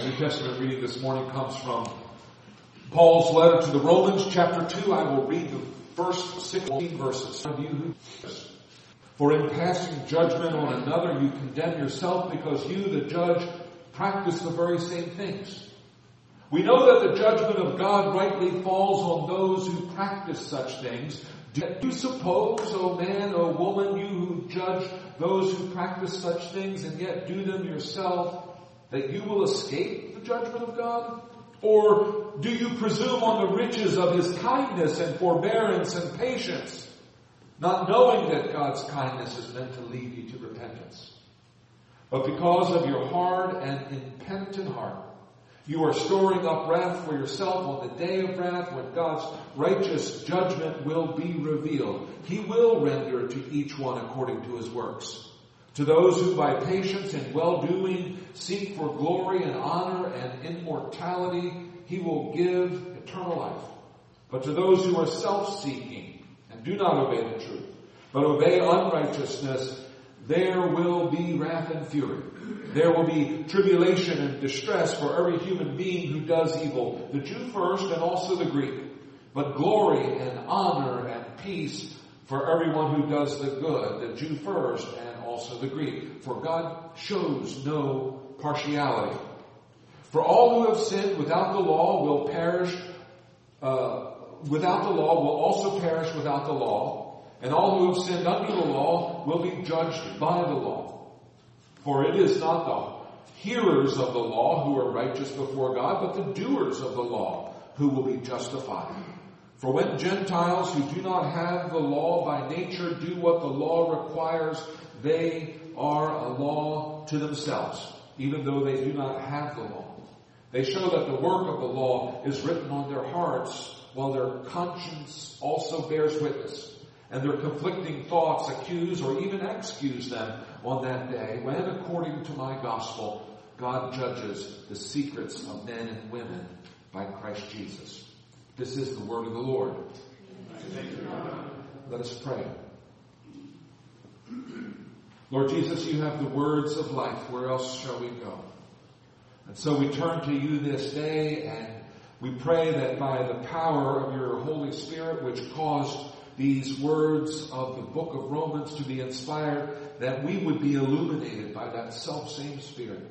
The New Testament reading this morning comes from Paul's letter to the Romans, chapter 2. I will read the first 16 verses. For in passing judgment on another, you condemn yourself because you, the judge, practice the very same things. We know that the judgment of God rightly falls on those who practice such things. Do you suppose, O man, O woman, you who judge those who practice such things and yet do them yourself, that you will escape the judgment of God? Or do you presume on the riches of his kindness and forbearance and patience, not knowing that God's kindness is meant to lead you to repentance? But because of your hard and impenitent heart, you are storing up wrath for yourself on the day of wrath when God's righteous judgment will be revealed. He will render to each one according to his works. To those who by patience and well-doing seek for glory and honor and immortality, he will give eternal life. But to those who are self-seeking and do not obey the truth, but obey unrighteousness, there will be wrath and fury. There will be tribulation and distress for every human being who does evil, the Jew first and also the Greek. But glory and honor and peace for everyone who does the good, the Jew first and also the Greek. For God shows no partiality. For all who have sinned without the law will perish, uh, without the law will also perish without the law, and all who have sinned under the law will be judged by the law. For it is not the hearers of the law who are righteous before God, but the doers of the law who will be justified. For when Gentiles who do not have the law by nature do what the law requires, they are a law to themselves, even though they do not have the law. They show that the work of the law is written on their hearts, while their conscience also bears witness, and their conflicting thoughts accuse or even excuse them on that day, when according to my gospel, God judges the secrets of men and women by Christ Jesus. This is the word of the Lord. Let us pray. Lord Jesus, you have the words of life. Where else shall we go? And so we turn to you this day and we pray that by the power of your Holy Spirit, which caused these words of the book of Romans to be inspired, that we would be illuminated by that self same Spirit,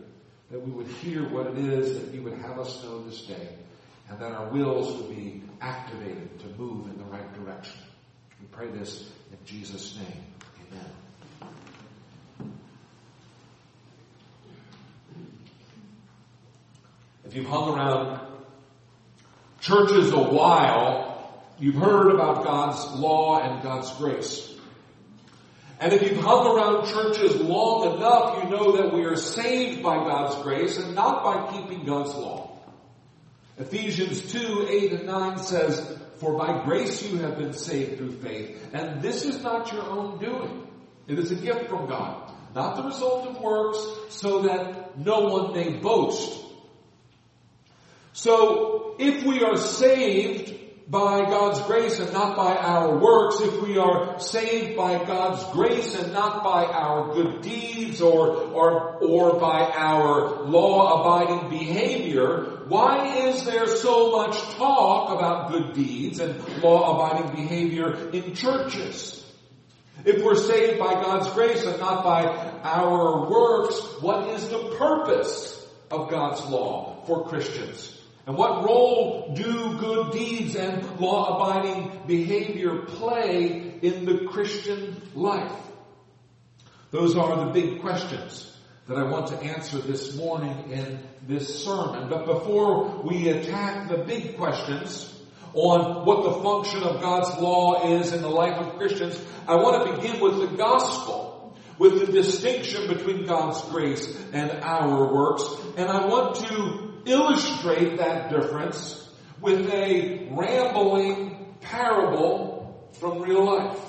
that we would hear what it is that you would have us know this day, and that our wills would be activated to move in the right direction. We pray this in Jesus' name. Amen. If you've hung around churches a while, you've heard about God's law and God's grace. And if you've hung around churches long enough, you know that we are saved by God's grace and not by keeping God's law. Ephesians 2, 8 and 9 says, For by grace you have been saved through faith, and this is not your own doing. It is a gift from God, not the result of works, so that no one may boast. So, if we are saved by God's grace and not by our works, if we are saved by God's grace and not by our good deeds or, or, or by our law-abiding behavior, why is there so much talk about good deeds and law-abiding behavior in churches? If we're saved by God's grace and not by our works, what is the purpose of God's law for Christians? And what role do good deeds and law-abiding behavior play in the Christian life? Those are the big questions that I want to answer this morning in this sermon. But before we attack the big questions on what the function of God's law is in the life of Christians, I want to begin with the gospel, with the distinction between God's grace and our works. And I want to illustrate that difference with a rambling parable from real life.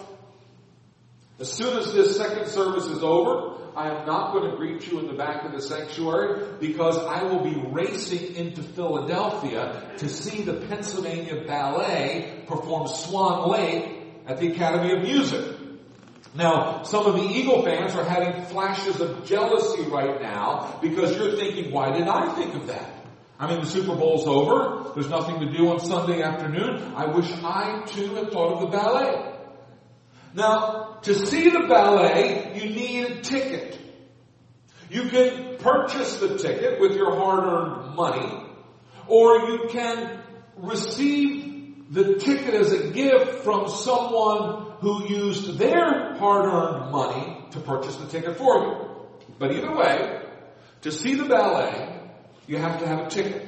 As soon as this second service is over, I am not going to greet you in the back of the sanctuary because I will be racing into Philadelphia to see the Pennsylvania Ballet perform Swan Lake at the Academy of Music. Now, some of the Eagle fans are having flashes of jealousy right now because you're thinking, why did I think of that? I mean, the Super Bowl's over. There's nothing to do on Sunday afternoon. I wish I too had thought of the ballet. Now, to see the ballet, you need a ticket. You can purchase the ticket with your hard-earned money, or you can receive the ticket as a gift from someone who used their hard-earned money to purchase the ticket for you. But either way, to see the ballet, you have to have a ticket.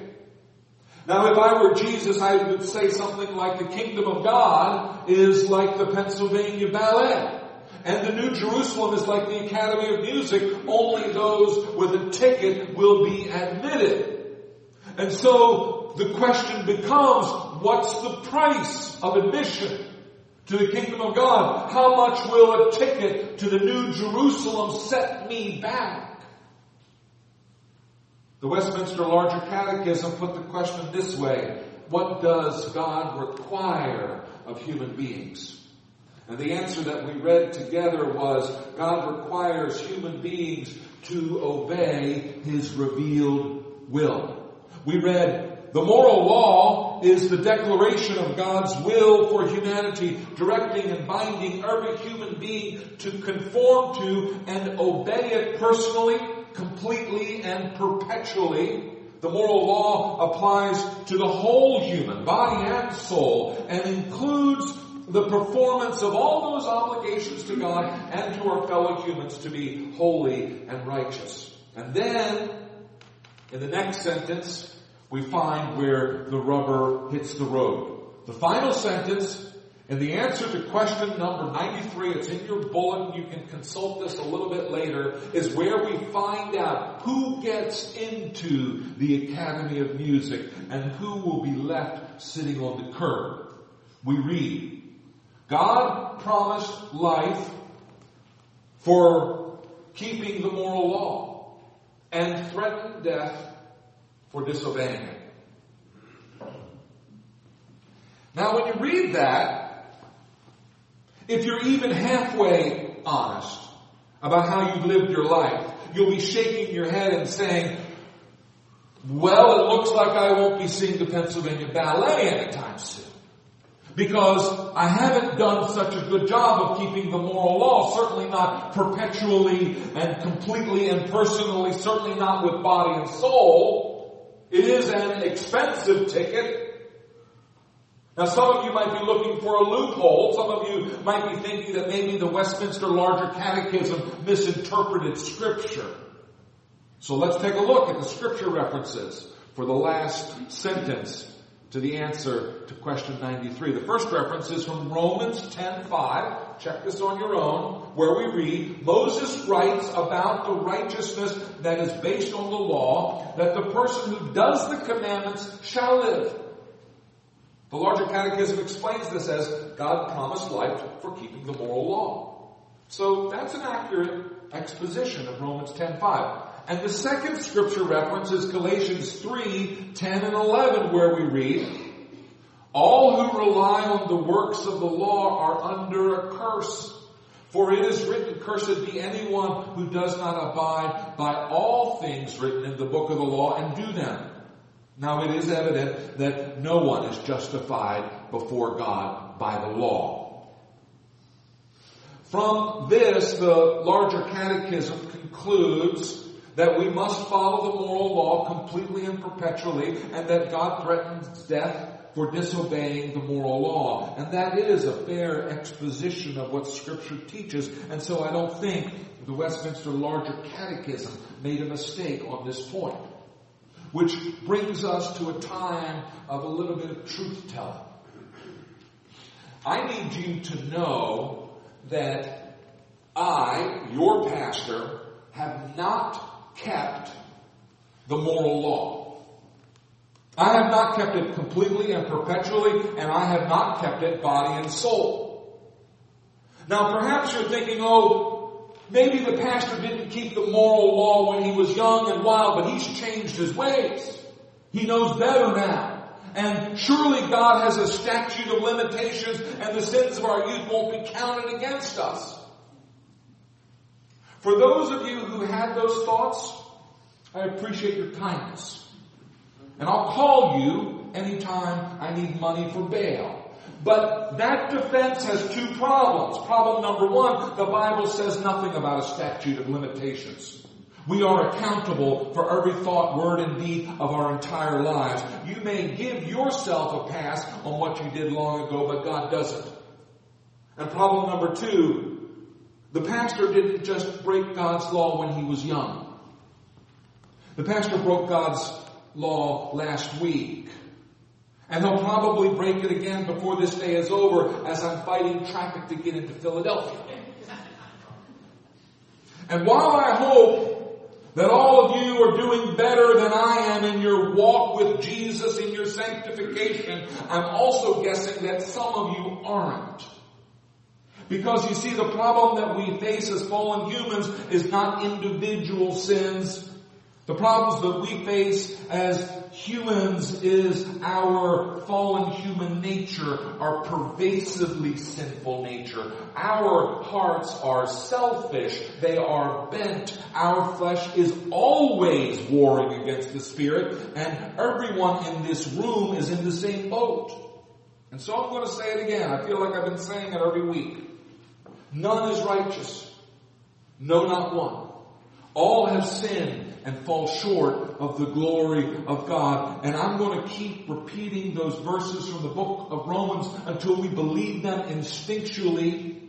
Now if I were Jesus, I would say something like the kingdom of God is like the Pennsylvania Ballet. And the New Jerusalem is like the Academy of Music, only those with a ticket will be admitted. And so the question becomes, what's the price of admission to the kingdom of God? How much will a ticket to the New Jerusalem set me back? The Westminster Larger Catechism put the question this way, what does God require of human beings? And the answer that we read together was God requires human beings to obey His revealed will. We read the moral law is the declaration of God's will for humanity, directing and binding every human being to conform to and obey it personally completely and perpetually. The moral law applies to the whole human, body and soul, and includes the performance of all those obligations to God and to our fellow humans to be holy and righteous. And then, in the next sentence, we find where the rubber hits the road. The final sentence and the answer to question number 93, it's in your bulletin, you can consult this a little bit later, is where we find out who gets into the Academy of Music and who will be left sitting on the curb. We read, God promised life for keeping the moral law and threatened death for disobeying it. Now when you read that, if you're even halfway honest about how you've lived your life, you'll be shaking your head and saying, well, it looks like I won't be seeing the Pennsylvania Ballet anytime soon. Because I haven't done such a good job of keeping the moral law, certainly not perpetually and completely and personally, certainly not with body and soul. It is an expensive ticket. Now some of you might be looking for a loophole. Some of you might be thinking that maybe the Westminster Larger Catechism misinterpreted scripture. So let's take a look at the scripture references for the last sentence to the answer to question 93. The first reference is from Romans 10:5. Check this on your own, where we read, Moses writes about the righteousness that is based on the law, that the person who does the commandments shall live. The larger catechism explains this as God promised life for keeping the moral law. So that's an accurate exposition of Romans 10:5. And the second scripture reference is Galatians 3, 10 and 11 where we read, All who rely on the works of the law are under a curse. For it is written, cursed be anyone who does not abide by all things written in the book of the law and do them. Now it is evident that no one is justified before God by the law. From this, the larger catechism concludes that we must follow the moral law completely and perpetually and that God threatens death for disobeying the moral law. And that is a fair exposition of what scripture teaches. And so I don't think the Westminster Larger Catechism made a mistake on this point. Which brings us to a time of a little bit of truth telling. I need you to know that I, your pastor, have not kept the moral law. I have not kept it completely and perpetually, and I have not kept it body and soul. Now perhaps you're thinking, oh, Maybe the pastor didn't keep the moral law when he was young and wild, but he's changed his ways. He knows better now. And surely God has a statute of limitations and the sins of our youth won't be counted against us. For those of you who had those thoughts, I appreciate your kindness. And I'll call you anytime I need money for bail. But that defense has two problems. Problem number one, the Bible says nothing about a statute of limitations. We are accountable for every thought, word, and deed of our entire lives. You may give yourself a pass on what you did long ago, but God doesn't. And problem number two, the pastor didn't just break God's law when he was young. The pastor broke God's law last week. And he'll probably break it again before this day is over as I'm fighting traffic to get into Philadelphia. And while I hope that all of you are doing better than I am in your walk with Jesus, in your sanctification, I'm also guessing that some of you aren't. Because you see, the problem that we face as fallen humans is not individual sins. The problems that we face as humans is our fallen human nature, our pervasively sinful nature. Our hearts are selfish. They are bent. Our flesh is always warring against the Spirit, and everyone in this room is in the same boat. And so I'm going to say it again. I feel like I've been saying it every week. None is righteous. No, not one. All have sinned and fall short of the glory of God. And I'm going to keep repeating those verses from the book of Romans until we believe them instinctually.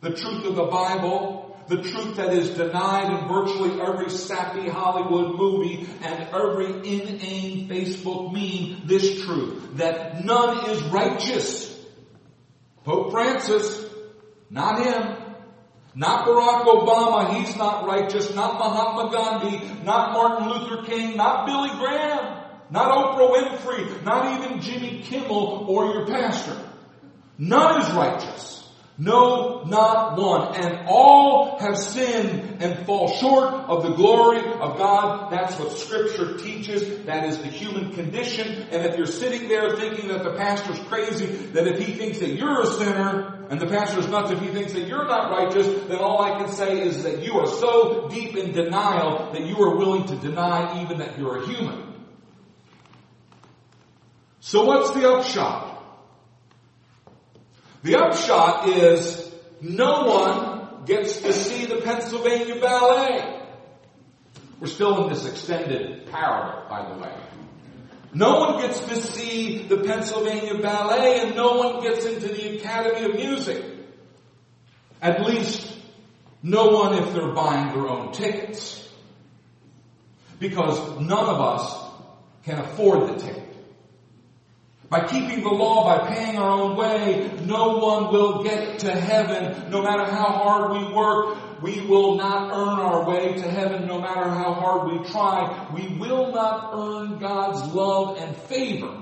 The truth of the Bible, the truth that is denied in virtually every sappy Hollywood movie and every inane Facebook meme, this truth, that none is righteous. Pope Francis not him. Not Barack Obama, he's not righteous. Not Mahatma Gandhi. Not Martin Luther King. Not Billy Graham. Not Oprah Winfrey. Not even Jimmy Kimmel or your pastor. None is righteous. No, not one. And all have sinned and fall short of the glory of God. That's what scripture teaches. That is the human condition. And if you're sitting there thinking that the pastor's crazy, that if he thinks that you're a sinner, and the pastor's nuts if he thinks that you're not righteous, then all I can say is that you are so deep in denial that you are willing to deny even that you're a human. So what's the upshot? The upshot is no one gets to see the Pennsylvania Ballet. We're still in this extended parable, by the way. No one gets to see the Pennsylvania Ballet and no one gets into the Academy of Music. At least no one if they're buying their own tickets. Because none of us can afford the ticket. By keeping the law, by paying our own way, no one will get to heaven no matter how hard we work. We will not earn our way to heaven no matter how hard we try. We will not earn God's love and favor.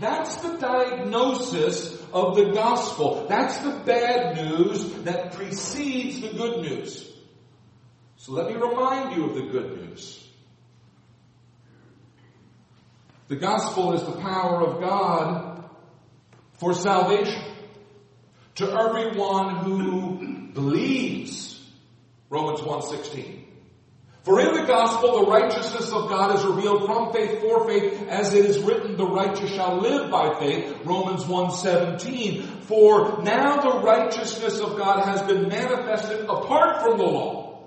That's the diagnosis of the gospel. That's the bad news that precedes the good news. So let me remind you of the good news. The gospel is the power of God for salvation to everyone who believes. Romans 1:16. For in the gospel the righteousness of God is revealed from faith for faith as it is written the righteous shall live by faith Romans 1:17 for now the righteousness of God has been manifested apart from the law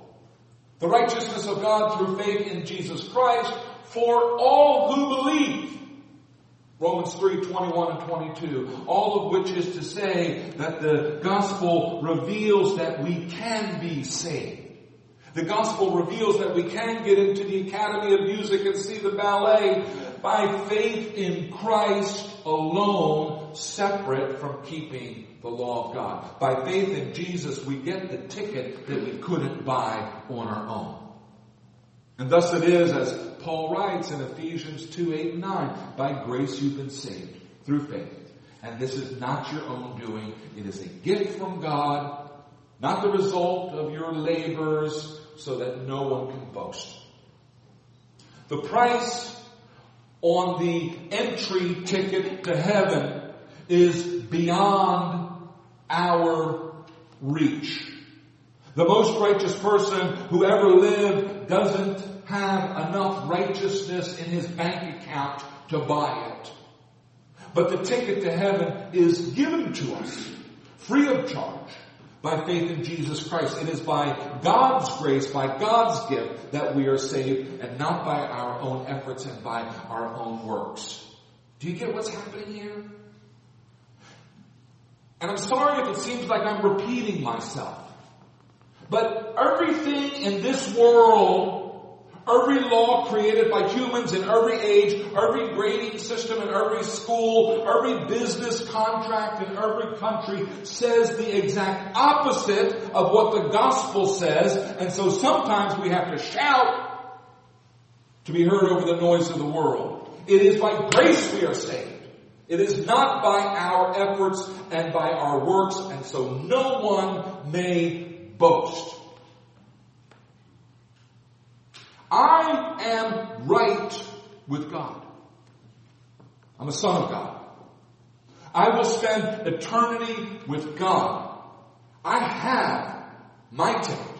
the righteousness of God through faith in Jesus Christ for all who believe. Romans 3, 21 and 22. All of which is to say that the gospel reveals that we can be saved. The gospel reveals that we can get into the Academy of Music and see the ballet by faith in Christ alone, separate from keeping the law of God. By faith in Jesus, we get the ticket that we couldn't buy on our own. And thus it is, as Paul writes in Ephesians 2, 8, and 9, by grace you've been saved through faith. And this is not your own doing. It is a gift from God, not the result of your labors, so that no one can boast. The price on the entry ticket to heaven is beyond our reach. The most righteous person who ever lived doesn't have enough righteousness in his bank account to buy it. But the ticket to heaven is given to us free of charge by faith in Jesus Christ. It is by God's grace, by God's gift that we are saved and not by our own efforts and by our own works. Do you get what's happening here? And I'm sorry if it seems like I'm repeating myself. But everything in this world Every law created by humans in every age, every grading system in every school, every business contract in every country says the exact opposite of what the gospel says. And so sometimes we have to shout to be heard over the noise of the world. It is by grace we are saved. It is not by our efforts and by our works, and so no one may boast. I am right with God. I'm a son of God. I will spend eternity with God. I have my ticket.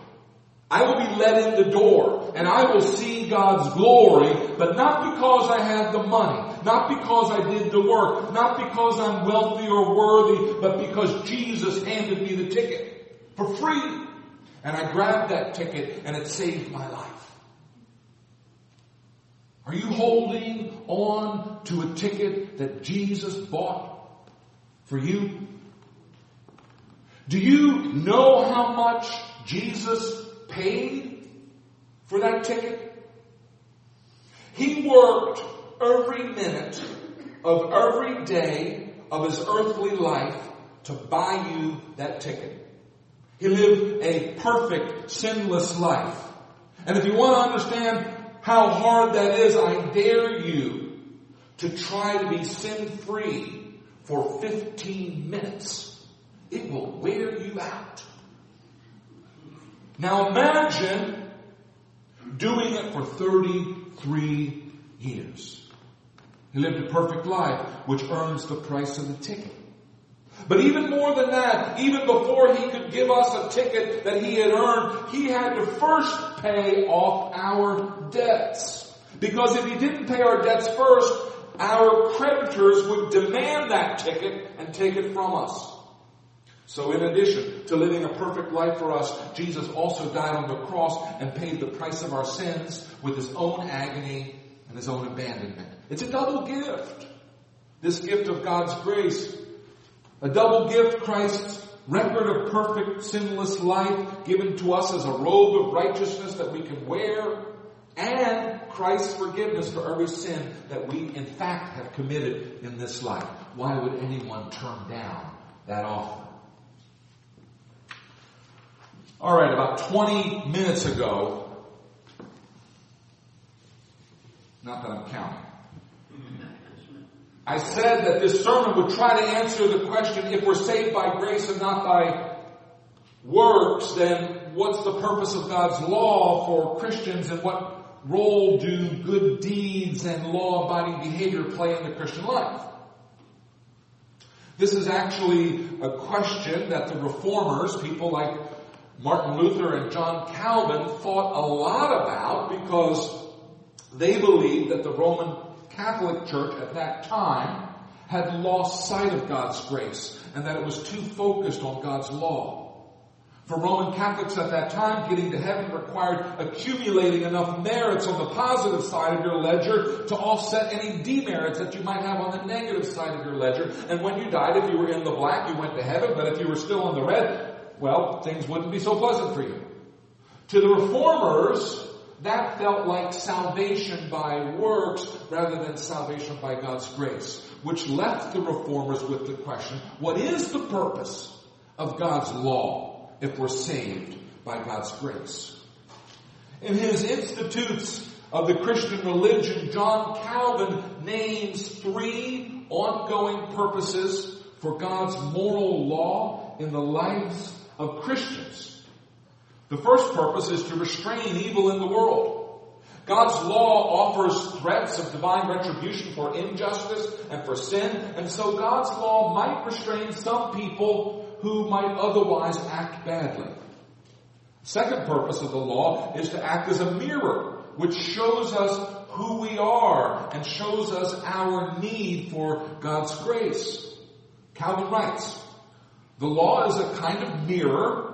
I will be let in the door and I will see God's glory, but not because I have the money, not because I did the work, not because I'm wealthy or worthy, but because Jesus handed me the ticket for free. And I grabbed that ticket and it saved my life. Are you holding on to a ticket that Jesus bought for you? Do you know how much Jesus paid for that ticket? He worked every minute of every day of his earthly life to buy you that ticket. He lived a perfect, sinless life. And if you want to understand how hard that is, I dare you to try to be sin free for 15 minutes. It will wear you out. Now imagine doing it for 33 years. He lived a perfect life, which earns the price of the ticket. But even more than that, even before he could give us a ticket that he had earned, he had to first pay off our debts. Because if he didn't pay our debts first, our creditors would demand that ticket and take it from us. So in addition to living a perfect life for us, Jesus also died on the cross and paid the price of our sins with his own agony and his own abandonment. It's a double gift. This gift of God's grace a double gift, Christ's record of perfect sinless life given to us as a robe of righteousness that we can wear and Christ's forgiveness for every sin that we in fact have committed in this life. Why would anyone turn down that offer? Alright, about 20 minutes ago, not that I'm counting, I said that this sermon would try to answer the question, if we're saved by grace and not by works, then what's the purpose of God's law for Christians and what role do good deeds and law-abiding behavior play in the Christian life? This is actually a question that the reformers, people like Martin Luther and John Calvin, thought a lot about because they believed that the Roman Catholic Church at that time had lost sight of God's grace and that it was too focused on God's law. For Roman Catholics at that time, getting to heaven required accumulating enough merits on the positive side of your ledger to offset any demerits that you might have on the negative side of your ledger. And when you died, if you were in the black, you went to heaven, but if you were still in the red, well, things wouldn't be so pleasant for you. To the reformers, that felt like salvation by works rather than salvation by God's grace, which left the reformers with the question, what is the purpose of God's law if we're saved by God's grace? In his Institutes of the Christian Religion, John Calvin names three ongoing purposes for God's moral law in the lives of Christians. The first purpose is to restrain evil in the world. God's law offers threats of divine retribution for injustice and for sin, and so God's law might restrain some people who might otherwise act badly. Second purpose of the law is to act as a mirror, which shows us who we are and shows us our need for God's grace. Calvin writes, the law is a kind of mirror,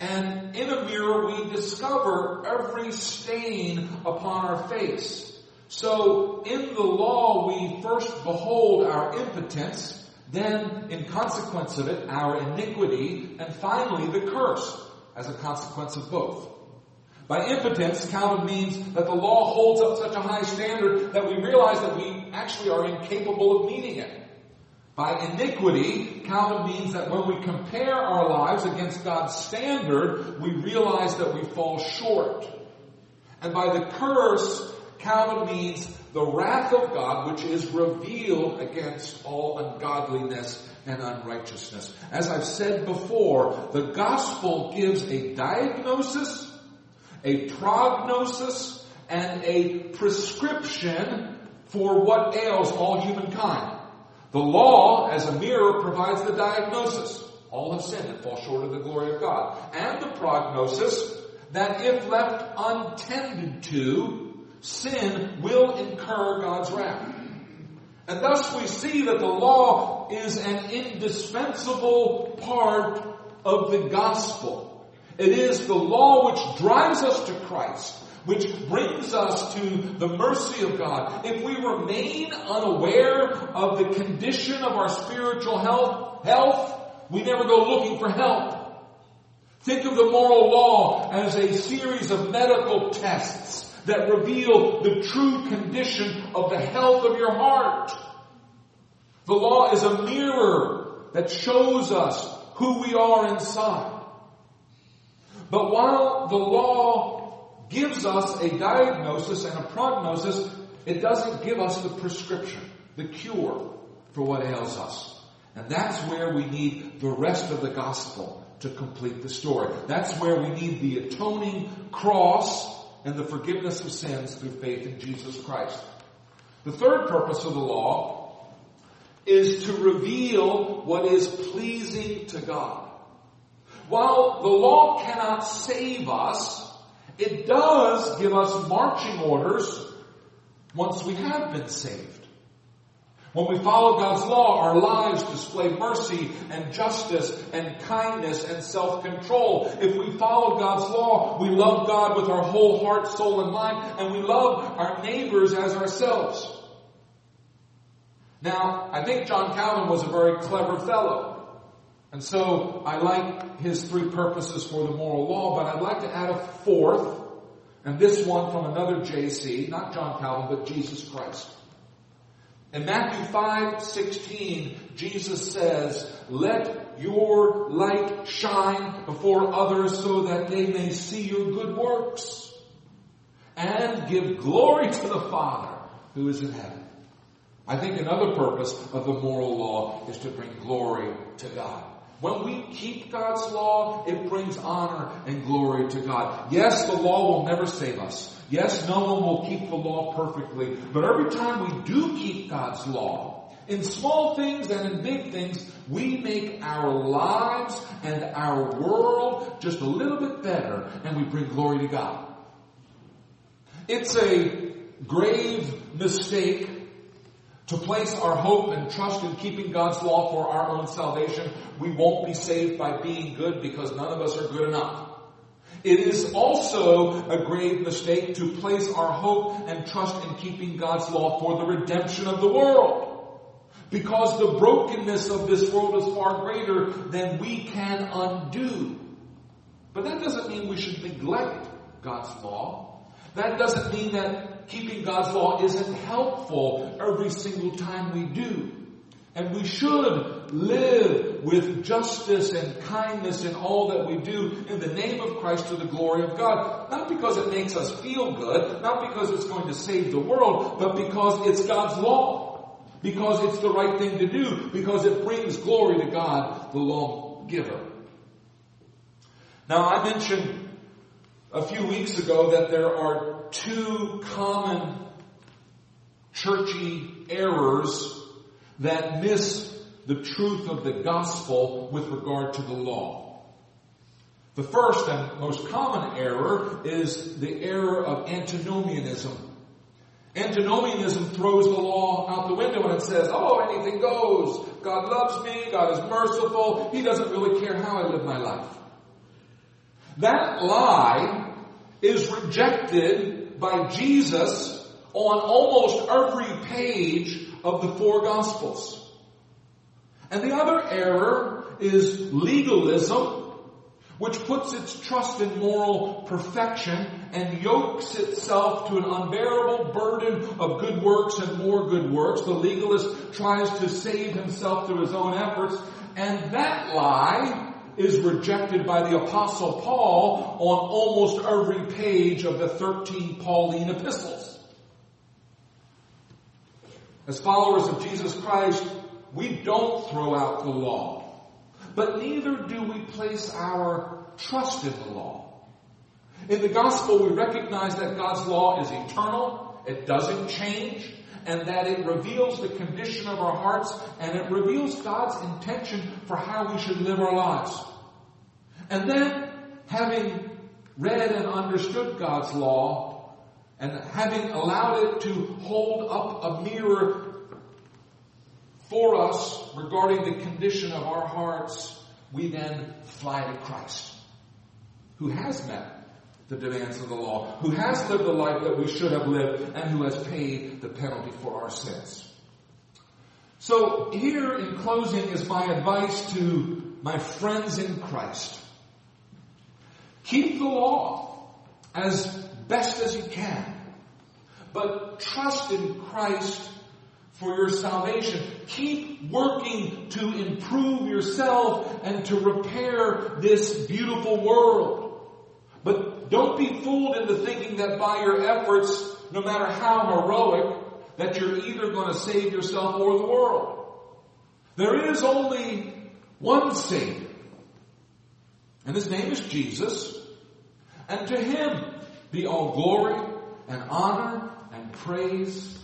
and in a mirror we discover every stain upon our face. So in the law we first behold our impotence, then in consequence of it our iniquity, and finally the curse as a consequence of both. By impotence, Calvin means that the law holds up such a high standard that we realize that we actually are incapable of meeting it. By iniquity, Calvin means that when we compare our lives against God's standard, we realize that we fall short. And by the curse, Calvin means the wrath of God which is revealed against all ungodliness and unrighteousness. As I've said before, the gospel gives a diagnosis, a prognosis, and a prescription for what ails all humankind. The law, as a mirror, provides the diagnosis. All have sinned and fall short of the glory of God. And the prognosis that if left untended to, sin will incur God's wrath. And thus we see that the law is an indispensable part of the gospel. It is the law which drives us to Christ which brings us to the mercy of God. If we remain unaware of the condition of our spiritual health, health, we never go looking for help. Think of the moral law as a series of medical tests that reveal the true condition of the health of your heart. The law is a mirror that shows us who we are inside. But while the law gives us a diagnosis and a prognosis, it doesn't give us the prescription, the cure for what ails us. And that's where we need the rest of the gospel to complete the story. That's where we need the atoning cross and the forgiveness of sins through faith in Jesus Christ. The third purpose of the law is to reveal what is pleasing to God. While the law cannot save us, it does give us marching orders once we have been saved. When we follow God's law, our lives display mercy and justice and kindness and self-control. If we follow God's law, we love God with our whole heart, soul, and mind, and we love our neighbors as ourselves. Now, I think John Calvin was a very clever fellow. And so I like his three purposes for the moral law, but I'd like to add a fourth, and this one from another JC, not John Calvin, but Jesus Christ. In Matthew 5, 16, Jesus says, let your light shine before others so that they may see your good works and give glory to the Father who is in heaven. I think another purpose of the moral law is to bring glory to God. When we keep God's law, it brings honor and glory to God. Yes, the law will never save us. Yes, no one will keep the law perfectly. But every time we do keep God's law, in small things and in big things, we make our lives and our world just a little bit better and we bring glory to God. It's a grave mistake to place our hope and trust in keeping God's law for our own salvation. We won't be saved by being good because none of us are good enough. It is also a grave mistake to place our hope and trust in keeping God's law for the redemption of the world. Because the brokenness of this world is far greater than we can undo. But that doesn't mean we should neglect God's law. That doesn't mean that keeping God's law isn't helpful every single time we do. And we should live with justice and kindness in all that we do in the name of Christ to the glory of God. Not because it makes us feel good, not because it's going to save the world, but because it's God's law. Because it's the right thing to do. Because it brings glory to God, the lawgiver. Now I mentioned a few weeks ago that there are two common churchy errors that miss the truth of the gospel with regard to the law. The first and most common error is the error of antinomianism. Antinomianism throws the law out the window and it says, oh, anything goes. God loves me. God is merciful. He doesn't really care how I live my life. That lie is rejected by Jesus on almost every page of the four gospels. And the other error is legalism which puts its trust in moral perfection and yokes itself to an unbearable burden of good works and more good works. The legalist tries to save himself through his own efforts, and that lie is rejected by the apostle Paul on almost every page of the 13 Pauline epistles. As followers of Jesus Christ, we don't throw out the law. But neither do we place our trust in the law. In the gospel, we recognize that God's law is eternal, it doesn't change, and that it reveals the condition of our hearts and it reveals God's intention for how we should live our lives. And then, having read and understood God's law and having allowed it to hold up a mirror for us regarding the condition of our hearts, we then fly to Christ, who has met the demands of the law, who has lived the life that we should have lived, and who has paid the penalty for our sins. So here in closing is my advice to my friends in Christ. Keep the law as best as you can, but trust in Christ for your salvation. Keep working to improve yourself and to repair this beautiful world. But don't be fooled into thinking that by your efforts, no matter how heroic, that you're either going to save yourself or the world. There is only one Savior. And his name is Jesus. And to him be all glory and honor and praise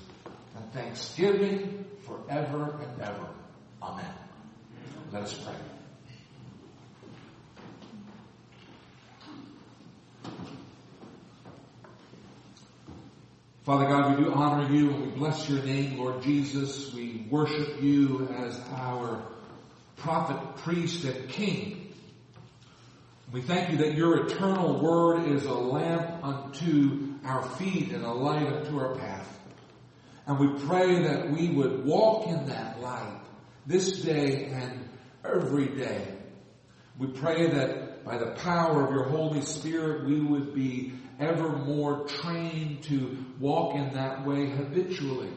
and thanksgiving forever and ever. Amen. Let us pray. Father God, we do honor you and we bless your name, Lord Jesus. We worship you as our prophet, priest, and king. We thank you that your eternal word is a lamp unto our feet and a light unto our path. And we pray that we would walk in that light this day and every day. We pray that by the power of your Holy Spirit, we would be ever more trained to walk in that way habitually.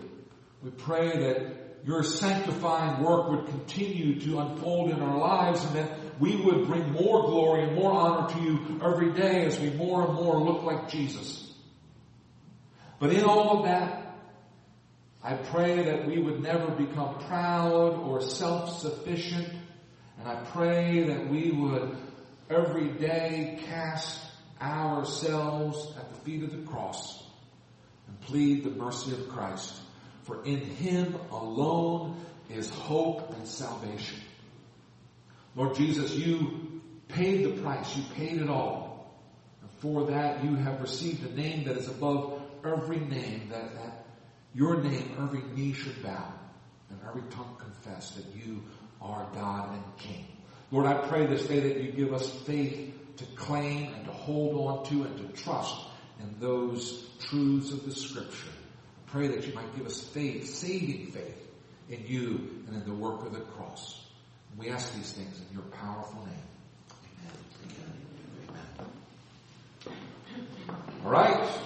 We pray that your sanctifying work would continue to unfold in our lives and that we would bring more glory and more honor to you every day as we more and more look like Jesus. But in all of that, I pray that we would never become proud or self-sufficient. And I pray that we would every day cast ourselves at the feet of the cross and plead the mercy of Christ. For in Him alone is hope and salvation. Lord Jesus, you paid the price. You paid it all. And for that you have received a name that is above every name that, that your name, every knee should bow and every tongue confess that you are God and King. Lord, I pray this day that you give us faith to claim and to hold on to and to trust in those truths of the scripture. Pray that you might give us faith, saving faith in you and in the work of the cross. We ask these things in your powerful name. Amen. Amen. Amen. All right.